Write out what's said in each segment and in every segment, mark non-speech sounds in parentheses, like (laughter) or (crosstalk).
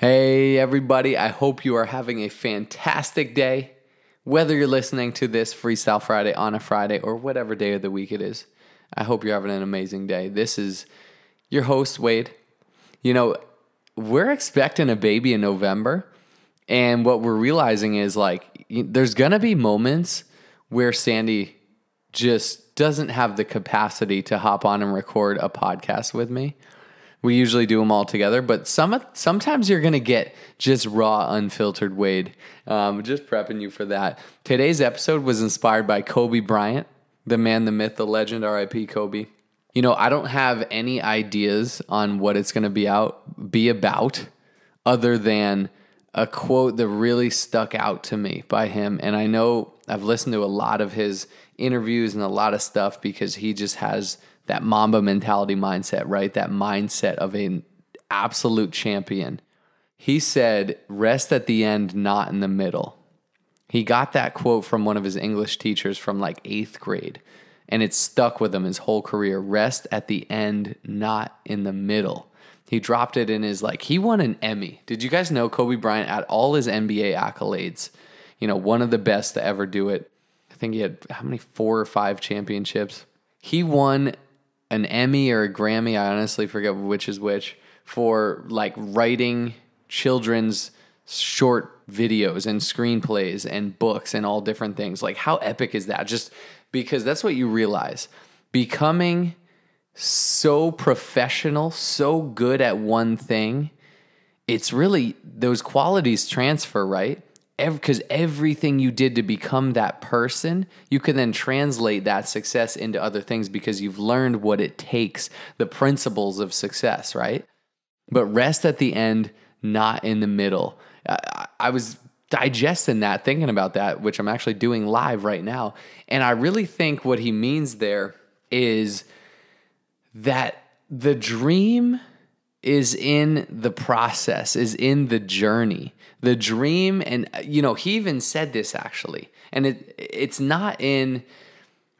Hey, everybody. I hope you are having a fantastic day. Whether you're listening to this Freestyle Friday on a Friday or whatever day of the week it is, I hope you're having an amazing day. This is your host, Wade. You know, we're expecting a baby in November. And what we're realizing is like, there's going to be moments where Sandy just doesn't have the capacity to hop on and record a podcast with me. We usually do them all together, but some sometimes you're gonna get just raw, unfiltered Wade. Um, just prepping you for that. Today's episode was inspired by Kobe Bryant, the man, the myth, the legend. R.I.P. Kobe. You know, I don't have any ideas on what it's gonna be out be about, other than a quote that really stuck out to me by him. And I know I've listened to a lot of his interviews and a lot of stuff because he just has that Mamba mentality mindset, right? That mindset of an absolute champion. He said, rest at the end, not in the middle. He got that quote from one of his English teachers from like eighth grade, and it stuck with him his whole career. Rest at the end, not in the middle. He dropped it in his like, he won an Emmy. Did you guys know Kobe Bryant at all his NBA accolades? You know, one of the best to ever do it. Think he had how many, four or five championships? He won an Emmy or a Grammy, I honestly forget which is which, for like writing children's short videos and screenplays and books and all different things. Like, how epic is that? Just because that's what you realize. Becoming so professional, so good at one thing, it's really those qualities transfer, right? Because everything you did to become that person, you can then translate that success into other things because you've learned what it takes, the principles of success, right? But rest at the end, not in the middle. I, I was digesting that, thinking about that, which I'm actually doing live right now. And I really think what he means there is that the dream is in the process, is in the journey. The dream, and you know, he even said this actually, and it it's not in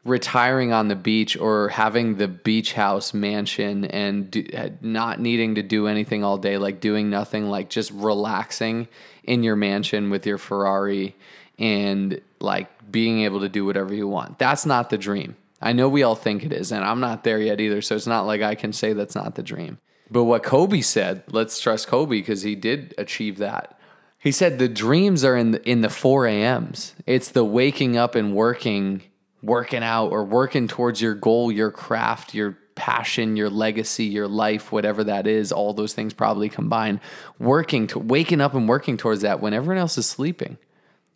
retiring on the beach or having the beach house mansion and do, not needing to do anything all day, like doing nothing, like just relaxing in your mansion with your Ferrari and like being able to do whatever you want. That's not the dream. I know we all think it is, and I'm not there yet either. So it's not like I can say that's not the dream. But what Kobe said, let's trust Kobe because he did achieve that. He said the dreams are in the, in the 4 a.m.s. It's the waking up and working, working out or working towards your goal, your craft, your passion, your legacy, your life, whatever that is, all those things probably combine. Working to waking up and working towards that when everyone else is sleeping.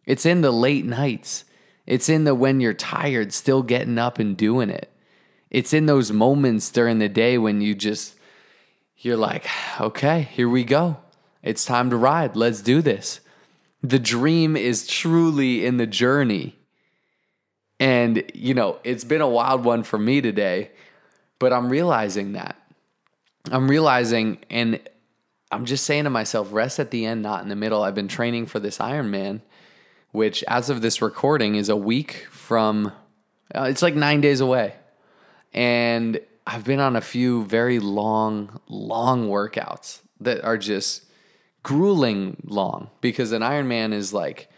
It's in the late nights. It's in the when you're tired, still getting up and doing it. It's in those moments during the day when you just you're like, okay, here we go. It's time to ride. Let's do this. The dream is truly in the journey. And, you know, it's been a wild one for me today, but I'm realizing that. I'm realizing, and I'm just saying to myself, rest at the end, not in the middle. I've been training for this Ironman, which, as of this recording, is a week from, uh, it's like nine days away. And I've been on a few very long, long workouts that are just grueling long because an Ironman is like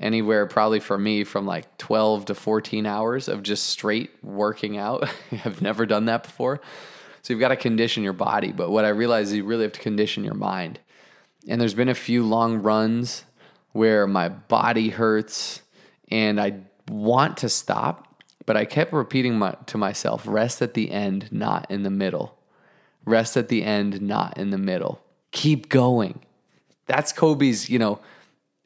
anywhere probably for me from like 12 to 14 hours of just straight working out. (laughs) I've never done that before. So you've got to condition your body, but what I realize is you really have to condition your mind. And there's been a few long runs where my body hurts and I want to stop but I kept repeating my, to myself rest at the end, not in the middle. Rest at the end, not in the middle. Keep going. That's Kobe's, you know,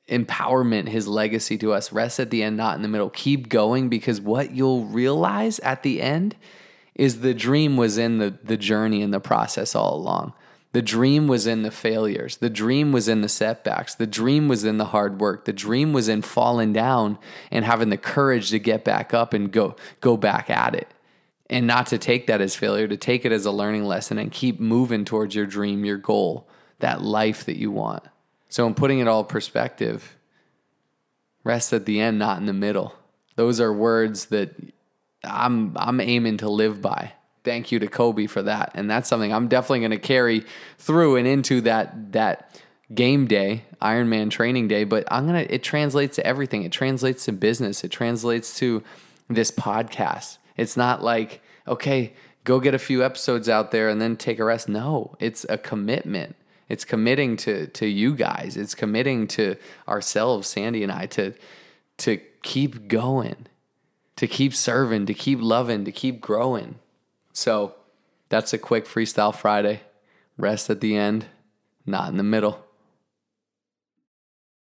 empowerment, his legacy to us. Rest at the end, not in the middle. Keep going because what you'll realize at the end is the dream was in the, the journey and the process all along. The dream was in the failures. The dream was in the setbacks. The dream was in the hard work. The dream was in falling down and having the courage to get back up and go go back at it. And not to take that as failure, to take it as a learning lesson and keep moving towards your dream, your goal, that life that you want. So in putting it all perspective, rest at the end, not in the middle. Those are words that I'm I'm aiming to live by thank you to Kobe for that. And that's something I'm definitely going to carry through and into that that game day, Ironman training day, but I'm going to, it translates to everything. It translates to business. It translates to this podcast. It's not like, okay, go get a few episodes out there and then take a rest. No, it's a commitment. It's committing to to you guys. It's committing to ourselves, Sandy and I, to to keep going, to keep serving, to keep loving, to keep growing. So that's a quick freestyle Friday. Rest at the end, not in the middle.